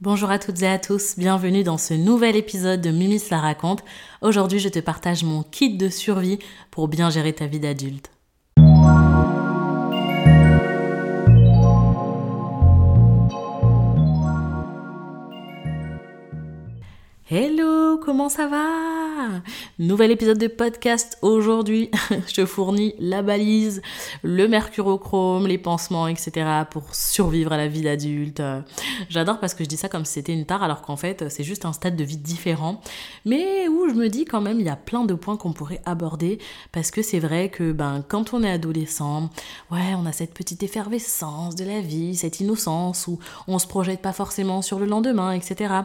Bonjour à toutes et à tous, bienvenue dans ce nouvel épisode de Mimi la raconte. Aujourd'hui, je te partage mon kit de survie pour bien gérer ta vie d'adulte. Hello, comment ça va? Nouvel épisode de podcast aujourd'hui. Je fournis la balise, le mercurochrome, les pansements, etc. pour survivre à la vie d'adulte. J'adore parce que je dis ça comme si c'était une tare alors qu'en fait c'est juste un stade de vie différent. Mais où je me dis quand même il y a plein de points qu'on pourrait aborder parce que c'est vrai que ben quand on est adolescent, ouais on a cette petite effervescence de la vie, cette innocence où on se projette pas forcément sur le lendemain, etc.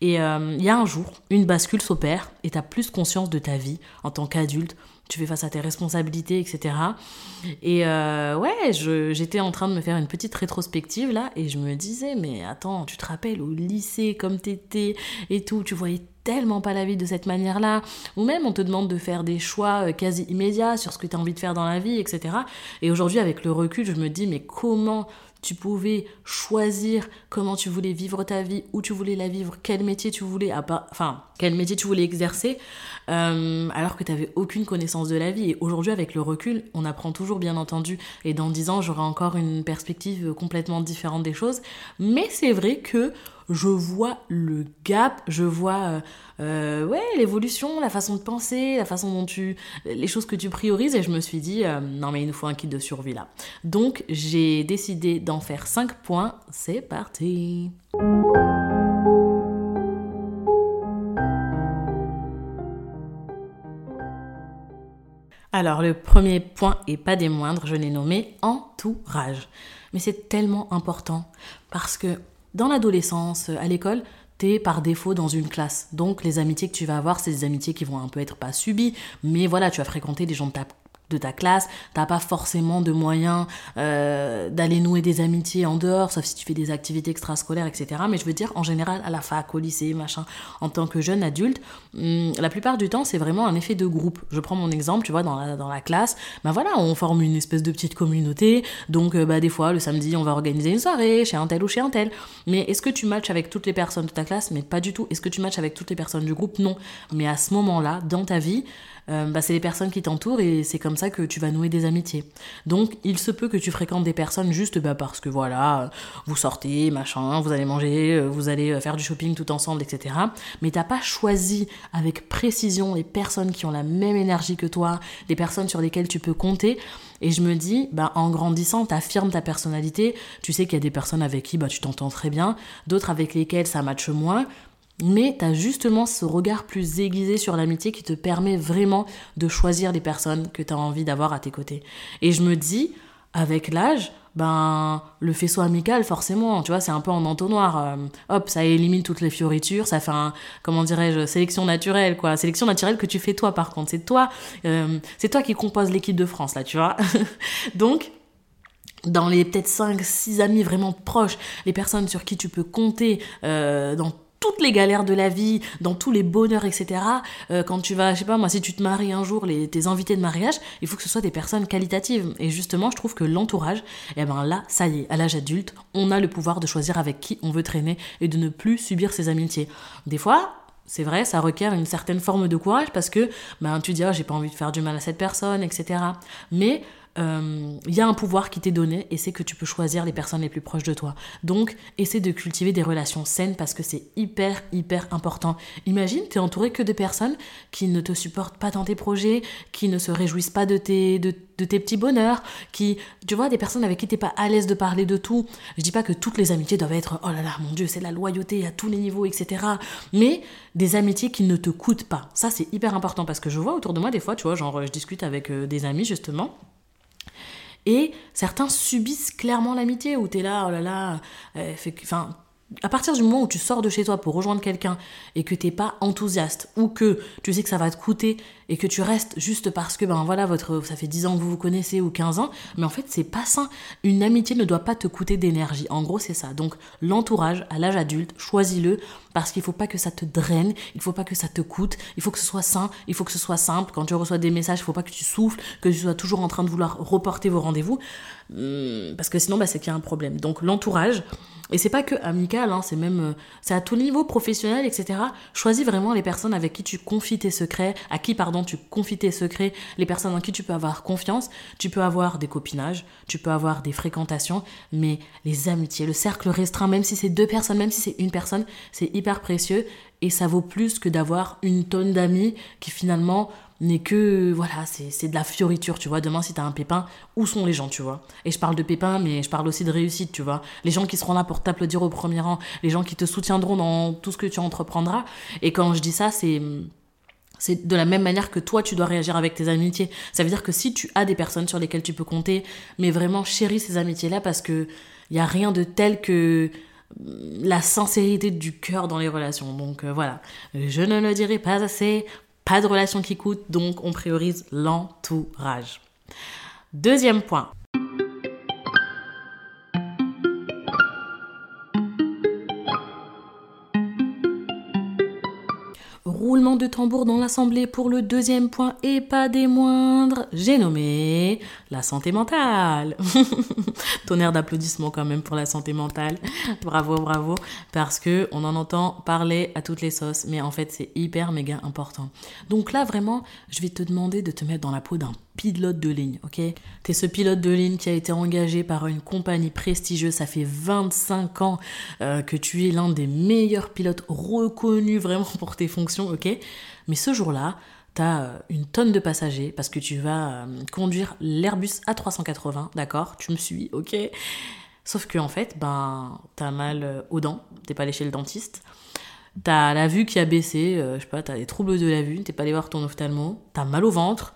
Et euh, il y a un jour, une bascule s'opère et tu as plus conscience de ta vie en tant qu'adulte. Tu fais face à tes responsabilités, etc. Et euh, ouais, j'étais en train de me faire une petite rétrospective là et je me disais, mais attends, tu te rappelles au lycée comme t'étais et tout, tu voyais tellement pas la vie de cette manière-là, ou même on te demande de faire des choix euh, quasi immédiats sur ce que tu as envie de faire dans la vie, etc. Et aujourd'hui, avec le recul, je me dis, mais comment tu pouvais choisir comment tu voulais vivre ta vie, où tu voulais la vivre, quel métier tu voulais, enfin, quel métier tu voulais exercer, euh, alors que tu n'avais aucune connaissance de la vie. Et aujourd'hui, avec le recul, on apprend toujours, bien entendu, et dans dix ans, j'aurai encore une perspective complètement différente des choses. Mais c'est vrai que je vois le gap, je vois euh, euh, ouais, l'évolution, la façon de penser, la façon dont tu. les choses que tu priorises, et je me suis dit, euh, non, mais il nous faut un kit de survie là. Donc, j'ai décidé d'en faire 5 points. C'est parti! Alors, le premier point, et pas des moindres, je l'ai nommé entourage. Mais c'est tellement important parce que dans l'adolescence, à l'école, t'es par défaut dans une classe. Donc les amitiés que tu vas avoir, c'est des amitiés qui vont un peu être pas subies, mais voilà, tu vas fréquenter des gens de ta de ta classe, t'as pas forcément de moyens euh, d'aller nouer des amitiés en dehors, sauf si tu fais des activités extrascolaires, etc. Mais je veux dire, en général, à la fac, au lycée, machin, en tant que jeune adulte, hum, la plupart du temps, c'est vraiment un effet de groupe. Je prends mon exemple, tu vois, dans la, classe, ben voilà, on forme une espèce de petite communauté, donc bah, des fois, le samedi, on va organiser une soirée chez un tel ou chez un tel. Mais est-ce que tu matches avec toutes les personnes de ta classe? Mais pas du tout. Est-ce que tu matches avec toutes les personnes du groupe? Non. Mais à ce moment-là, dans ta vie, euh, bah, c'est les personnes qui t'entourent et c'est comme ça que tu vas nouer des amitiés. Donc il se peut que tu fréquentes des personnes juste bah, parce que voilà, vous sortez, machin, vous allez manger, euh, vous allez euh, faire du shopping tout ensemble, etc. Mais t'as pas choisi avec précision les personnes qui ont la même énergie que toi, les personnes sur lesquelles tu peux compter. Et je me dis, bah, en grandissant, t'affirmes ta personnalité. Tu sais qu'il y a des personnes avec qui tu t'entends très bien, d'autres avec lesquelles ça matche moins mais tu as justement ce regard plus aiguisé sur l'amitié qui te permet vraiment de choisir les personnes que tu as envie d'avoir à tes côtés. Et je me dis, avec l'âge, ben le faisceau amical forcément tu vois c'est un peu en entonnoir euh, hop ça élimine toutes les fioritures ça fait un comment dirais-je sélection naturelle quoi sélection naturelle que tu fais toi par contre c'est toi euh, c'est toi qui compose l'équipe de France là tu vois donc dans les peut-être 5 6 amis vraiment proches les personnes sur qui tu peux compter euh, dans toutes les galères de la vie, dans tous les bonheurs, etc. Euh, quand tu vas, je sais pas moi, si tu te maries un jour, les, tes invités de mariage, il faut que ce soit des personnes qualitatives. Et justement, je trouve que l'entourage, eh ben là, ça y est, à l'âge adulte, on a le pouvoir de choisir avec qui on veut traîner et de ne plus subir ses amitiés. Des fois, c'est vrai, ça requiert une certaine forme de courage parce que ben, tu dis, oh, j'ai pas envie de faire du mal à cette personne, etc. Mais il euh, y a un pouvoir qui t'est donné et c'est que tu peux choisir les personnes les plus proches de toi. Donc, essaie de cultiver des relations saines parce que c'est hyper, hyper important. Imagine, tu es entouré que de personnes qui ne te supportent pas dans tes projets, qui ne se réjouissent pas de tes, de, tes petits bonheurs, qui, tu vois, des personnes avec qui t'es pas à l'aise de parler de tout. Je dis pas que toutes les amitiés doivent être, oh là là, mon Dieu, c'est la loyauté à tous les niveaux, etc. Mais des amitiés qui ne te coûtent pas. Ça, c'est hyper important parce que je vois autour de moi des fois, tu vois, genre, je discute avec euh, des amis justement et certains subissent clairement l'amitié, où tu es là, oh là là, euh, à partir du moment où tu sors de chez toi pour rejoindre quelqu'un et que t'es pas enthousiaste ou que tu sais que ça va te coûter et que tu restes juste parce que ben voilà votre ça fait 10 ans que vous vous connaissez ou 15 ans mais en fait c'est pas sain une amitié ne doit pas te coûter d'énergie en gros c'est ça donc l'entourage à l'âge adulte choisis-le parce qu'il faut pas que ça te draine il faut pas que ça te coûte il faut que ce soit sain il faut que ce soit simple quand tu reçois des messages il faut pas que tu souffles que tu sois toujours en train de vouloir reporter vos rendez-vous hum, parce que sinon, bah, c'est qu'il y a un problème. Donc l'entourage, et c'est pas que amical, hein, c'est même, euh, c'est à tout niveau, professionnel, etc. Choisis vraiment les personnes avec qui tu confies tes secrets, à qui, pardon, tu confies tes secrets, les personnes en qui tu peux avoir confiance. Tu peux avoir des copinages, tu peux avoir des fréquentations, mais les amitiés, le cercle restreint, même si c'est deux personnes, même si c'est une personne, c'est hyper précieux et ça vaut plus que d'avoir une tonne d'amis qui finalement n'est que, voilà, c'est de la fioriture, tu vois. Demain, si t'as un pépin, où sont les gens, tu vois? Et je parle de pépin, mais je parle aussi de réussite, tu vois. Les gens qui seront là pour t'applaudir au premier rang, les gens qui te soutiendront dans tout ce que tu entreprendras. Et quand je dis ça, c'est... C'est de la même manière que toi, tu dois réagir avec tes amitiés. Ça veut dire que si tu as des personnes sur lesquelles tu peux compter, mais vraiment chéris ces amitiés-là parce que il y a rien de tel que la sincérité du cœur dans les relations. Donc euh, voilà, je ne le dirai pas assez, pas de relation qui coûte, donc on priorise l'entourage. Deuxième point, De tambour dans l'assemblée pour le deuxième point et pas des moindres. J'ai nommé la santé mentale. Tonnerre d'applaudissements quand même pour la santé mentale. Bravo, bravo. Parce que on en entend parler à toutes les sauces, mais en fait c'est hyper méga important. Donc là vraiment, je vais te demander de te mettre dans la peau d'un pilote de ligne, ok? T'es ce pilote de ligne qui a été engagé par une compagnie prestigieuse, ça fait 25 ans euh, que tu es l'un des meilleurs pilotes reconnus vraiment pour tes fonctions, ok? Mais ce jour-là, t'as euh, une tonne de passagers parce que tu vas euh, conduire l'Airbus A380, d'accord? Tu me suis, ok? Sauf que en fait, ben, t'as mal aux dents, t'es pas allé chez le dentiste. T'as la vue qui a baissé, je sais pas, t'as des troubles de la vue, t'es pas allé voir ton ophtalmo, t'as mal au ventre,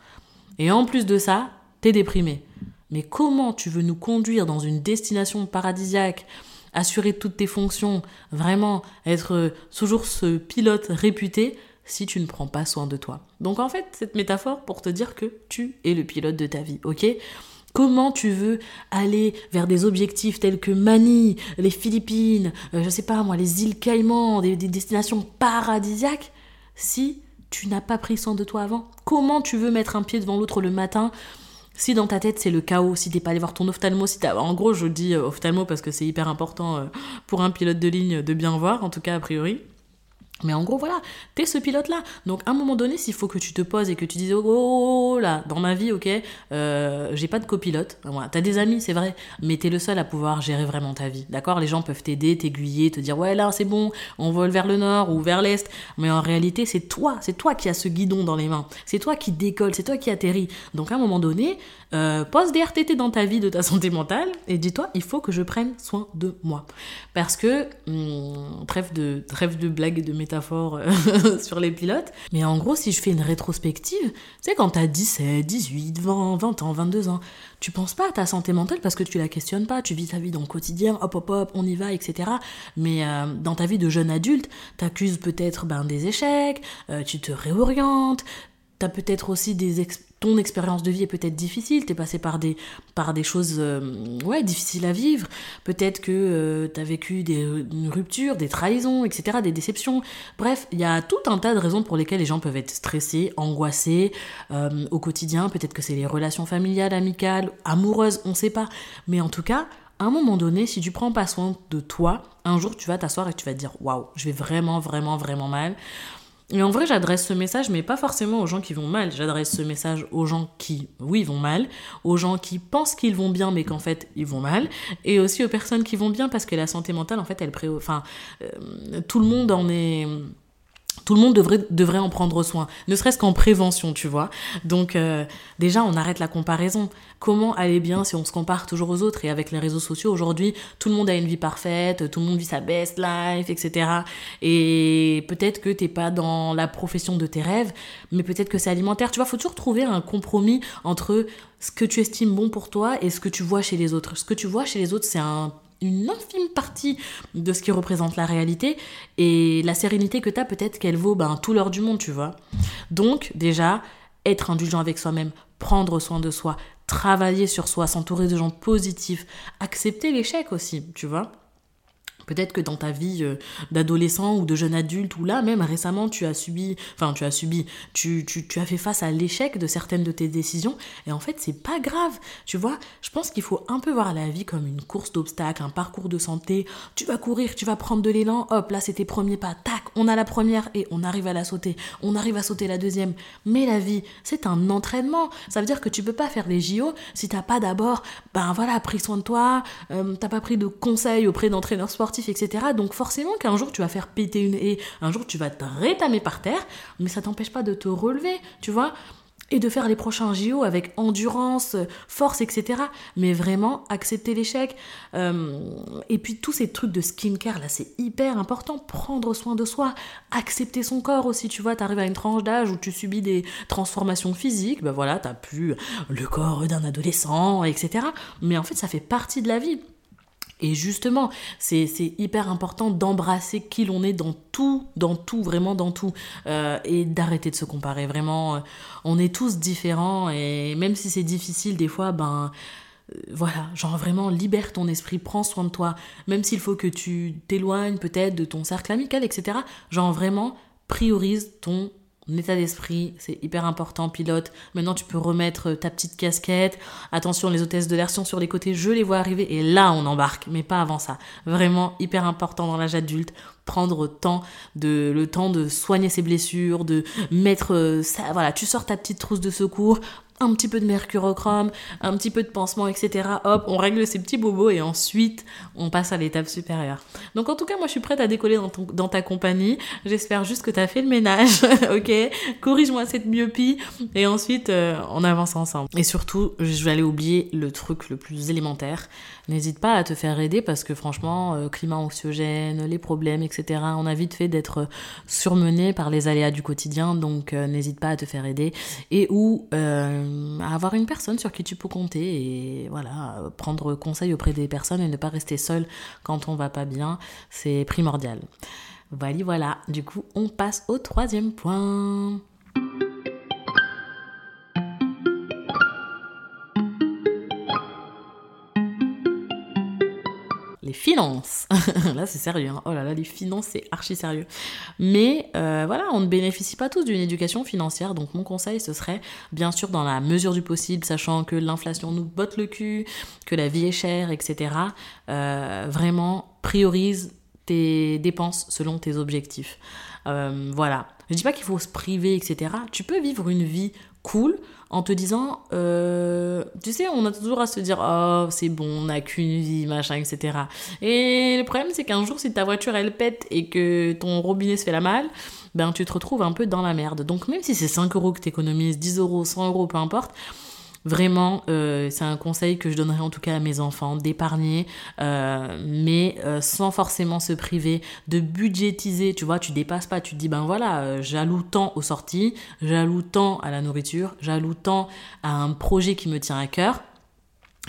et en plus de ça, t'es déprimé. Mais comment tu veux nous conduire dans une destination paradisiaque, assurer toutes tes fonctions, vraiment être toujours ce pilote réputé si tu ne prends pas soin de toi? Donc en fait, cette métaphore pour te dire que tu es le pilote de ta vie, ok? Comment tu veux aller vers des objectifs tels que Manille, les Philippines, euh, je sais pas moi, les îles Caïmans, des destinations paradisiaques, si tu n'as pas pris soin de toi avant Comment tu veux mettre un pied devant l'autre le matin si dans ta tête c'est le chaos, si t'es pas allé voir ton ophtalmo, si t'as... En gros, je dis euh, ophtalmo parce que c'est hyper important euh, pour un pilote de ligne de bien voir, en tout cas a priori. Mais en gros, voilà, t'es ce pilote-là. Donc, à un moment donné, s'il faut que tu te poses et que tu dises, oh, oh, oh là, dans ma vie, ok, euh, j'ai pas de copilote. Voilà, t'as des amis, c'est vrai, mais t'es le seul à pouvoir gérer vraiment ta vie. D'accord? Les gens peuvent t'aider, t'aiguiller, te dire, ouais, là, c'est bon, on vole vers le nord ou vers l'est. Mais en réalité, c'est toi, c'est toi qui as ce guidon dans les mains. C'est toi qui décolle, c'est toi qui atterris. Donc, à un moment donné, euh, pose des RTT dans ta vie de ta santé mentale et dis-toi, il faut que je prenne soin de moi. Parce que, trêve, de, trêve de blagues et de euh, sur les pilotes, mais en gros, si je fais une rétrospective, tu sais, quand t'as 17, 18, 20, 20 ans, 22 ans, tu penses pas à ta santé mentale parce que tu la questionnes pas, tu vis ta vie dans le quotidien, hop hop hop, on y va, etc. Mais euh, dans ta vie de jeune adulte, t'accuses peut-être ben, des échecs, tu te réorientes, t'as peut-être aussi des, ton expérience de vie est peut-être difficile, tu es passé par des, choses euh, ouais, difficiles à vivre, peut-être que euh, tu as vécu des ruptures, des trahisons, etc., des déceptions. Bref, il y a tout un tas de raisons pour lesquelles les gens peuvent être stressés, angoissés euh, au quotidien, peut-être que c'est les relations familiales, amicales, amoureuses, on sait pas. Mais en tout cas, à un moment donné, si tu prends pas soin de toi, un jour tu vas t'asseoir et tu vas dire waouh, je vais vraiment, vraiment, vraiment mal. Et en vrai, j'adresse ce message, mais pas forcément aux gens qui vont mal. J'adresse ce message aux gens qui, oui, vont mal, aux gens qui pensent qu'ils vont bien, mais qu'en fait, ils vont mal, et aussi aux personnes qui vont bien, parce que la santé mentale, en fait, elle pré... Enfin, euh, tout le monde en est tout le monde devrait, devrait en prendre soin, ne serait-ce qu'en prévention, tu vois. Donc euh, déjà, on arrête la comparaison. Comment aller bien si on se compare toujours aux autres? Et avec les réseaux sociaux, aujourd'hui, tout le monde a une vie parfaite, tout le monde vit sa best life, etc. Et peut-être que t'es pas dans la profession de tes rêves, mais peut-être que c'est alimentaire. Tu vois, faut toujours trouver un compromis entre ce que tu estimes bon pour toi et ce que tu vois chez les autres. Ce que tu vois chez les autres, c'est un une infime partie de ce qui représente la réalité et la sérénité que tu as peut-être qu'elle vaut ben, tout l'heure du monde, tu vois. Donc déjà, être indulgent avec soi-même, prendre soin de soi, travailler sur soi, s'entourer de gens positifs, accepter l'échec aussi, tu vois. Peut-être que dans ta vie euh, d'adolescent ou de jeune adulte, ou là même récemment, tu as subi, enfin tu as subi, tu, tu, tu as fait face à l'échec de certaines de tes décisions, et en fait c'est pas grave, tu vois, je pense qu'il faut un peu voir la vie comme une course d'obstacles, un parcours de santé, tu vas courir, tu vas prendre de l'élan, hop, là c'est tes premiers pas, tac, on a la première et on arrive à la sauter, on arrive à sauter la deuxième, mais la vie c'est un entraînement, ça veut dire que tu peux pas faire les JO si t'as pas d'abord, ben voilà, pris soin de toi, euh, t'as pas pris de conseils auprès d'entraîneurs sportifs, etc. Donc forcément qu'un jour tu vas faire péter une haie, un jour tu vas te rétamer par terre, mais ça t'empêche pas de te relever, tu vois et de faire les prochains JO avec endurance, force, etc. Mais vraiment accepter l'échec. Euh, et puis tous ces trucs de skincare là, c'est hyper important. Prendre soin de soi, accepter son corps aussi. Tu vois, t'arrives à une tranche d'âge où tu subis des transformations physiques, ben voilà, t'as plus le corps d'un adolescent, etc. Mais en fait, ça fait partie de la vie. Et justement, c'est hyper important d'embrasser qui l'on est dans tout, dans tout, vraiment dans tout, euh, et d'arrêter de se comparer. Vraiment, euh, on est tous différents, et même si c'est difficile des fois, ben euh, voilà, genre vraiment libère ton esprit, prends soin de toi, même s'il faut que tu t'éloignes peut-être de ton cercle amical, etc. Genre vraiment priorise ton état d'esprit, c'est hyper important, pilote. Maintenant, tu peux remettre ta petite casquette. Attention, les hôtesses de l'air sont sur les côtés, je les vois arriver, et là, on embarque, mais pas avant ça. Vraiment hyper important dans l'âge adulte, prendre le temps de soigner ses blessures, de mettre euh, ça, voilà, tu sors ta petite trousse de secours, un petit peu de mercurochrome, un petit peu de pansement, etc. Hop, on règle ces petits bobos et ensuite on passe à l'étape supérieure. Donc en tout cas, moi je suis prête à décoller dans, ta compagnie. J'espère juste que tu as fait le ménage, ok? Corrige-moi cette myopie et ensuite euh, on avance ensemble. Et surtout, je vais aller oublier le truc le plus élémentaire. N'hésite pas à te faire aider parce que franchement, euh, climat anxiogène, les problèmes, etc. On a vite fait d'être surmené par les aléas du quotidien, donc euh, n'hésite pas à te faire aider et ou euh, avoir une personne sur qui tu peux compter et voilà, prendre conseil auprès des personnes et ne pas rester seul quand on va pas bien, c'est primordial. Voilà, voilà. Du coup, on passe au troisième point. Finances. là, c'est sérieux. Hein. Oh là là, les finances, c'est archi sérieux. Mais euh, voilà, on ne bénéficie pas tous d'une éducation financière. Donc, mon conseil, ce serait, bien sûr, dans la mesure du possible, sachant que l'inflation nous botte le cul, que la vie est chère, etc. Euh, vraiment, priorise tes dépenses selon tes objectifs. Euh, voilà. Je dis pas qu'il faut se priver, etc. Tu peux vivre une vie cool en te disant, euh, tu sais, on a toujours à se dire, oh, c'est bon, on n'a qu'une vie, machin, etc. Et le problème, c'est qu'un jour, si ta voiture, elle pète et que ton robinet se fait la malle, ben, tu te retrouves un peu dans la merde. Donc, même si c'est 5 euros que tu économises, 10 euros, 100 euros, peu importe, Vraiment, euh, c'est un conseil que je donnerais en tout cas à mes enfants, d'épargner, euh, mais euh, sans forcément se priver, de budgétiser. Tu vois, tu dépasses pas, tu te dis, ben voilà, j'alloue tant aux sorties, j'alloue tant à la nourriture, j'alloue tant à un projet qui me tient à cœur.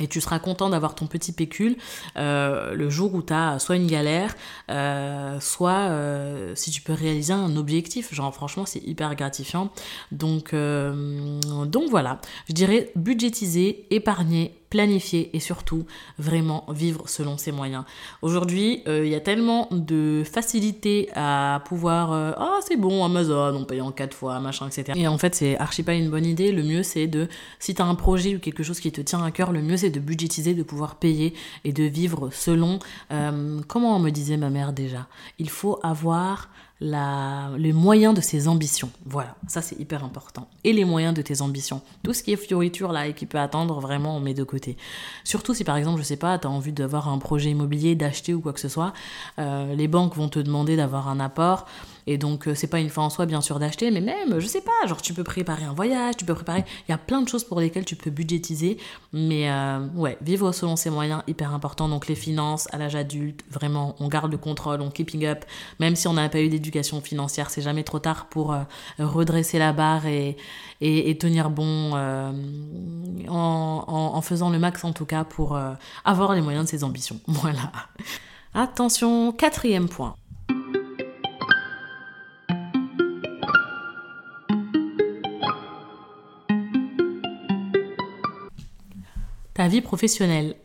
Et tu seras content d'avoir ton petit pécule euh, le jour où tu as soit une galère, euh, soit euh, si tu peux réaliser un objectif. Genre franchement c'est hyper gratifiant. Donc, donc voilà, je dirais budgétiser, épargner, planifier et surtout vraiment vivre selon ses moyens. Aujourd'hui, euh, il y a tellement de facilité à pouvoir euh, ah c'est bon Amazon on paye en quatre fois machin etc. Et en fait c'est archi pas une bonne idée. Le mieux c'est de si tu as un projet ou quelque chose qui te tient à cœur, le mieux c'est de budgétiser, de pouvoir payer et de vivre selon euh, comment me disait ma mère déjà? Il faut avoir les moyens de ses ambitions. Voilà, ça c'est hyper important. Et les moyens de tes ambitions. Tout ce qui est fioriture là et qui peut attendre, vraiment on met de côté. Surtout si par exemple, je sais pas, tu as envie d'avoir un projet immobilier, d'acheter ou quoi que ce soit, euh, les banques vont te demander d'avoir un apport. Et donc, euh, c'est pas une fin en soi, bien sûr, d'acheter, mais même, je sais pas, genre, tu peux préparer un voyage, tu peux préparer. Il y a plein de choses pour lesquelles tu peux budgétiser. Mais euh, ouais, vivre selon ses moyens, hyper important. Donc, les finances à l'âge adulte, vraiment, on garde le contrôle, on keeping up. Même si on n'a pas eu d'éducation financière, c'est jamais trop tard pour euh, redresser la barre et, et, tenir bon en, en, faisant le max, en tout cas, pour avoir les moyens de ses ambitions. Voilà. Attention, quatrième point. Ta vie professionnelle.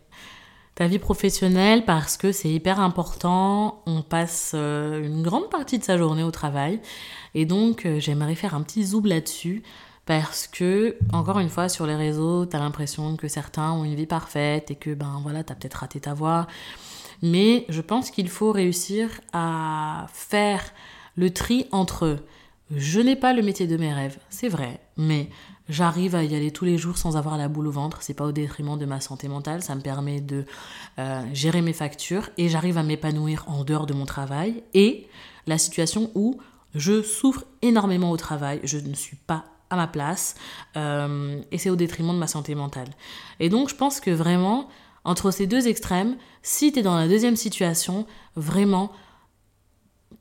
ta vie professionnelle parce que c'est hyper important. On passe euh, une grande partie de sa journée au travail. Et donc, euh, j'aimerais faire un petit zoom là-dessus. Parce que, encore une fois, sur les réseaux, tu as l'impression que certains ont une vie parfaite et que, ben voilà, tu as peut-être raté ta voie. Mais je pense qu'il faut réussir à faire le tri entre je n'ai pas le métier de mes rêves, c'est vrai, mais j'arrive à y aller tous les jours sans avoir la boule au ventre, c'est pas au détriment de ma santé mentale, ça me permet de euh, gérer mes factures et j'arrive à m'épanouir en dehors de mon travail. Et la situation où je souffre énormément au travail, je ne suis pas à ma place euh, et c'est au détriment de ma santé mentale. Et donc je pense que vraiment, entre ces deux extrêmes, si tu es dans la deuxième situation, vraiment,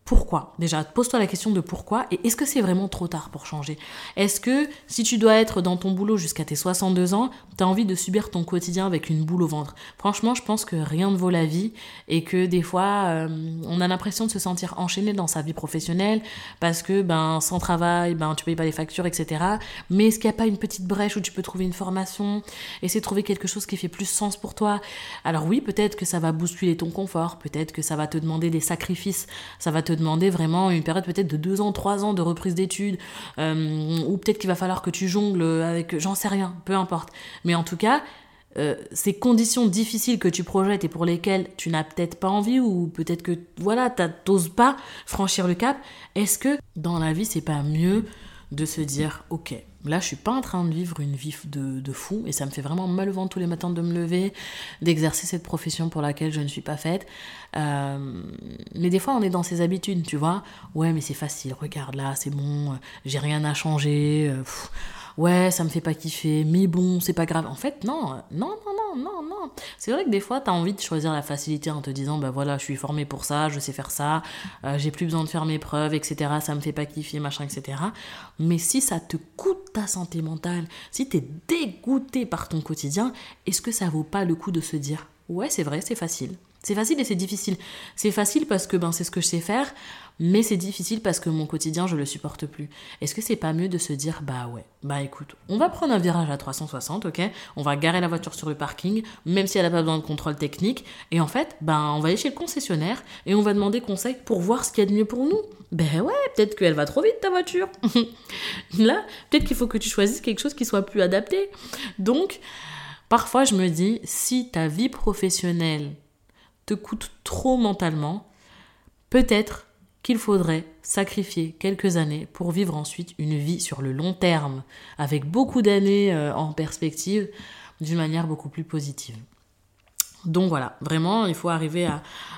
pourquoi? Déjà, pose-toi la question de pourquoi et est-ce que c'est vraiment trop tard pour changer? Est-ce que si tu dois être dans ton boulot jusqu'à tes 62 ans, tu as envie de subir ton quotidien avec une boule au ventre? Franchement, je pense que rien ne vaut la vie et que des fois, euh, on a l'impression de se sentir enchaîné dans sa vie professionnelle parce que ben sans travail, ben tu payes pas les factures, etc. Mais est-ce qu'il n'y a pas une petite brèche où tu peux trouver une formation, essayer de trouver quelque chose qui fait plus sens pour toi? Alors oui, peut-être que ça va bousculer ton confort, peut-être que ça va te demander des sacrifices, ça va te demander vraiment une période peut-être de deux ans, trois ans de reprise d'études, euh, ou peut-être qu'il va falloir que tu jongles avec, j'en sais rien, peu importe. Mais en tout cas, euh, ces conditions difficiles que tu projettes et pour lesquelles tu n'as peut-être pas envie ou peut-être que voilà, tu n'oses pas franchir le cap, est-ce que dans la vie c'est pas mieux de se dire ok là je suis pas en train de vivre une vie de, de, fou et ça me fait vraiment mal au ventre tous les matins de me lever d'exercer cette profession pour laquelle je ne suis pas faite euh, mais des fois on est dans ses habitudes tu vois ouais mais c'est facile regarde là c'est bon j'ai rien à changer euh, ouais, ça me fait pas kiffer, mais bon, c'est pas grave. En fait, non, non, non, non, non, non. C'est vrai que des fois, tu as envie de choisir la facilité en te disant, bah voilà, je suis formé pour ça, je sais faire ça, euh, j'ai plus besoin de faire mes preuves, etc. Ça me fait pas kiffer, machin, etc. Mais si ça te coûte ta santé mentale, si tu es dégoûté par ton quotidien, est-ce que ça vaut pas le coup de se dire, ouais, c'est vrai, c'est facile. C'est facile et c'est difficile. C'est facile parce que ben, c'est ce que je sais faire, mais c'est difficile parce que mon quotidien, je le supporte plus. Est-ce que c'est pas mieux de se dire, bah ouais, bah écoute, on va prendre un virage à 360, ok? On va garer la voiture sur le parking, même si elle n'a pas besoin de contrôle technique, et en fait, ben on va aller chez le concessionnaire et on va demander conseil pour voir ce qu'il y a de mieux pour nous. Ben ouais, peut-être qu'elle va trop vite ta voiture. Là, peut-être qu'il faut que tu choisisses quelque chose qui soit plus adapté. Donc, parfois je me dis, si ta vie professionnelle te coûte trop mentalement, peut-être qu'il faudrait sacrifier quelques années pour vivre ensuite une vie sur le long terme, avec beaucoup d'années euh, en perspective, d'une manière beaucoup plus positive. Donc voilà, vraiment, il faut arriver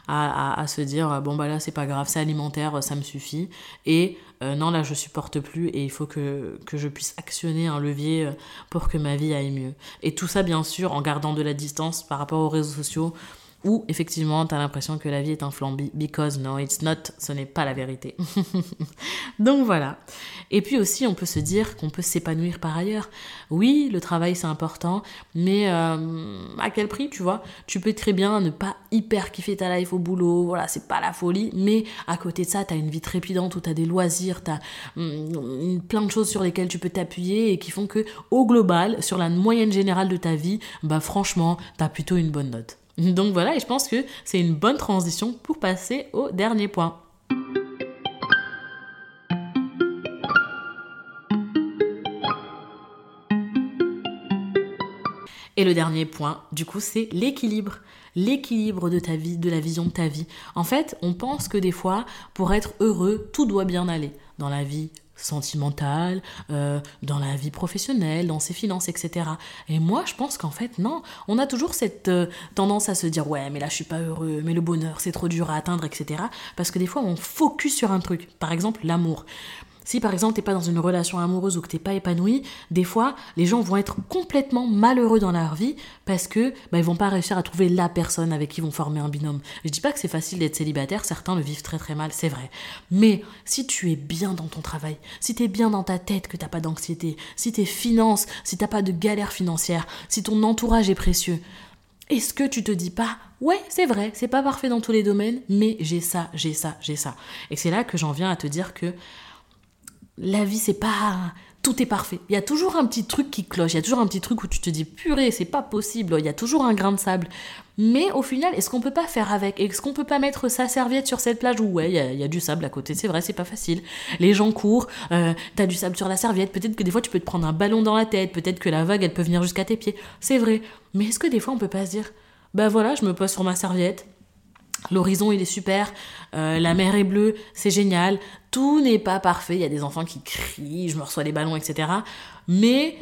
à, se dire bon bah là c'est pas grave, c'est alimentaire, ça me suffit. Et euh, non là je supporte plus et il faut que, je puisse actionner un levier euh, pour que ma vie aille mieux. Et tout ça bien sûr en gardant de la distance par rapport aux réseaux sociaux, ou effectivement tu as l'impression que la vie est un flambi because no it's not ce n'est pas la vérité. Donc voilà. Et puis aussi on peut se dire qu'on peut s'épanouir par ailleurs. Oui le travail c'est important mais euh, à quel prix tu vois? Tu peux très bien ne pas hyper kiffer ta life au boulot voilà c'est pas la folie mais à côté de ça tu as une vie trépidante où tu as des loisirs tu as hum, plein de choses sur lesquelles tu peux t'appuyer et qui font que au global sur la moyenne générale de ta vie bah franchement tu as plutôt une bonne note donc voilà, et je pense que c'est une bonne transition pour passer au dernier point. Et le dernier point, du coup, c'est l'équilibre. L'équilibre de ta vie, de la vision de ta vie. En fait, on pense que des fois, pour être heureux, tout doit bien aller. Dans la vie sentimentale, euh, dans la vie professionnelle, dans ses finances, etc. Et moi, je pense qu'en fait, non. On a toujours cette euh, tendance à se dire, ouais, mais là, je suis pas heureux, mais le bonheur, c'est trop dur à atteindre, etc. Parce que des fois, on focus sur un truc. Par exemple, l'amour. Si par exemple t'es pas dans une relation amoureuse ou que t'es pas épanoui, des fois les gens vont être complètement malheureux dans leur vie parce que bah, ils vont pas réussir à trouver la personne avec qui vont former un binôme. Je dis pas que c'est facile d'être célibataire, certains le vivent très très mal, c'est vrai. Mais si tu es bien dans ton travail, si tu es bien dans ta tête que t'as pas d'anxiété, si tes finances, si t'as pas de galère financière, si ton entourage est précieux, est-ce que tu te dis pas, ouais, c'est vrai, c'est pas parfait dans tous les domaines, mais j'ai ça, j'ai ça, j'ai ça. Et c'est là que j'en viens à te dire que la vie, c'est pas tout est parfait. Il y a toujours un petit truc qui cloche, il y a toujours un petit truc où tu te dis purée, c'est pas possible, il y a toujours un grain de sable. Mais au final, est-ce qu'on peut pas faire avec? Est-ce qu'on peut pas mettre sa serviette sur cette plage? Où ouais, il y, a du sable à côté C'est vrai, c'est pas facile. Les gens courent, euh, t'as du sable sur la serviette. Peut-être que des fois tu peux te prendre un ballon dans la tête. Peut-être que la vague elle peut venir jusqu'à tes pieds. C'est vrai. Mais est-ce que des fois on peut pas se dire bah voilà, je me pose sur ma serviette. L'horizon il est super, euh, la mer est bleue, c'est génial. Tout n'est pas parfait. Il y a des enfants qui crient, je me reçois des ballons, etc. Mais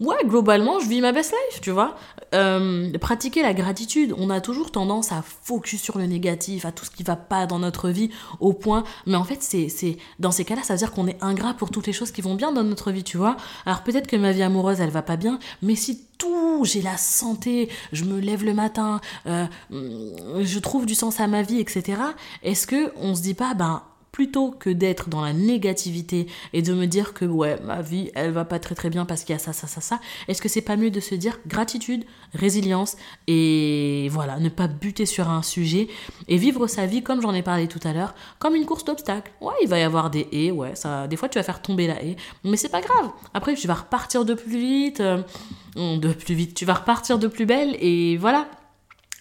Ouais, globalement, je vis ma best life, tu vois. Euh, pratiquer la gratitude, on a toujours tendance à focus sur le négatif, à tout ce qui va pas dans notre vie, au point. Mais en fait, c'est, c'est dans ces cas-là, ça veut dire qu'on est ingrat pour toutes les choses qui vont bien dans notre vie, tu vois. Alors peut-être que ma vie amoureuse, elle va pas bien, mais si tout, j'ai la santé, je me lève le matin, euh, je trouve du sens à ma vie, etc. Est-ce que on se dit pas, ben plutôt que d'être dans la négativité et de me dire que ouais, ma vie, elle va pas très très bien parce qu'il y a ça, ça, ça, ça, est-ce que c'est pas mieux de se dire gratitude, résilience et voilà, ne pas buter sur un sujet et vivre sa vie comme j'en ai parlé tout à l'heure, comme une course d'obstacles. Ouais, il va y avoir des haies, ouais, ça, des fois tu vas faire tomber la haie, mais c'est pas grave. Après, tu vas repartir de plus vite, euh, de plus vite, tu vas repartir de plus belle et voilà,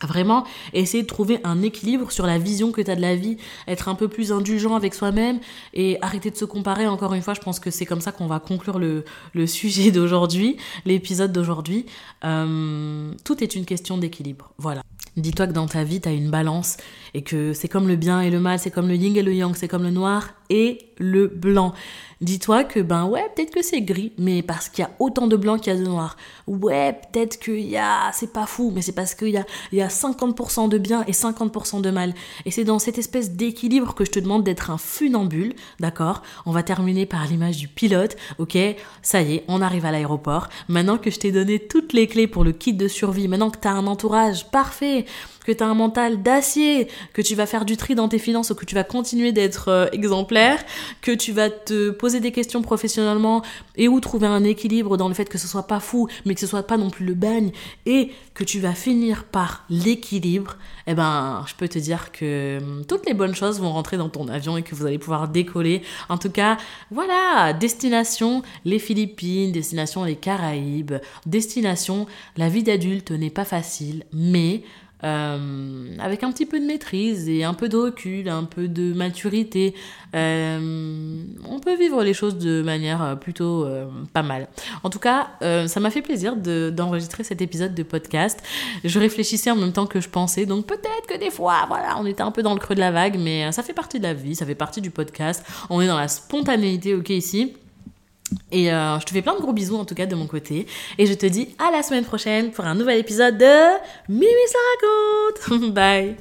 Vraiment, essayer de trouver un équilibre sur la vision que tu as de la vie, être un peu plus indulgent avec soi-même et arrêter de se comparer. Encore une fois, je pense que c'est comme ça qu'on va conclure le, le sujet d'aujourd'hui, l'épisode d'aujourd'hui. Euh, tout est une question d'équilibre. Voilà. Dis-toi que dans ta vie, tu as une balance et que c'est comme le bien et le mal, c'est comme le yin et le yang, c'est comme le noir et le blanc. Dis-toi que ben ouais, peut-être que c'est gris, mais parce qu'il y a autant de blanc qu'il y a de noir. Ouais, peut-être qu'il y a, c'est pas fou, mais c'est parce qu'il y a, y a 50% de bien et 50% de mal. Et c'est dans cette espèce d'équilibre que je te demande d'être un funambule, d'accord? On va terminer par l'image du pilote, ok? Ça y est, on arrive à l'aéroport. Maintenant que je t'ai donné toutes les clés pour le kit de survie, maintenant que tu as un entourage parfait, que tu as un mental d'acier, que tu vas faire du tri dans tes finances ou que tu vas continuer d'être euh, exemplaire, que tu vas te poser des questions professionnellement et où trouver un équilibre dans le fait que ce soit pas fou, mais que ce soit pas non plus le bagne et que tu vas finir par l'équilibre, eh ben, je peux te dire que hum, toutes les bonnes choses vont rentrer dans ton avion et que vous allez pouvoir décoller. En tout cas, voilà, destination les Philippines, destination les Caraïbes, destination la vie d'adulte n'est pas facile, mais euh, avec un petit peu de maîtrise et un peu de recul, un peu de maturité, euh, on peut vivre les choses de manière euh, plutôt pas mal. En tout cas, ça m'a fait plaisir d'enregistrer cet épisode de podcast. Je réfléchissais en même temps que je pensais, donc peut-être que des fois, voilà, on était un peu dans le creux de la vague, mais ça fait partie de la vie, ça fait partie du podcast. On est dans la spontanéité, ok, ici. Et euh, je te fais plein de gros bisous en tout cas de mon côté. Et je te dis à la semaine prochaine pour un nouvel épisode de Mimi ça raconte. Bye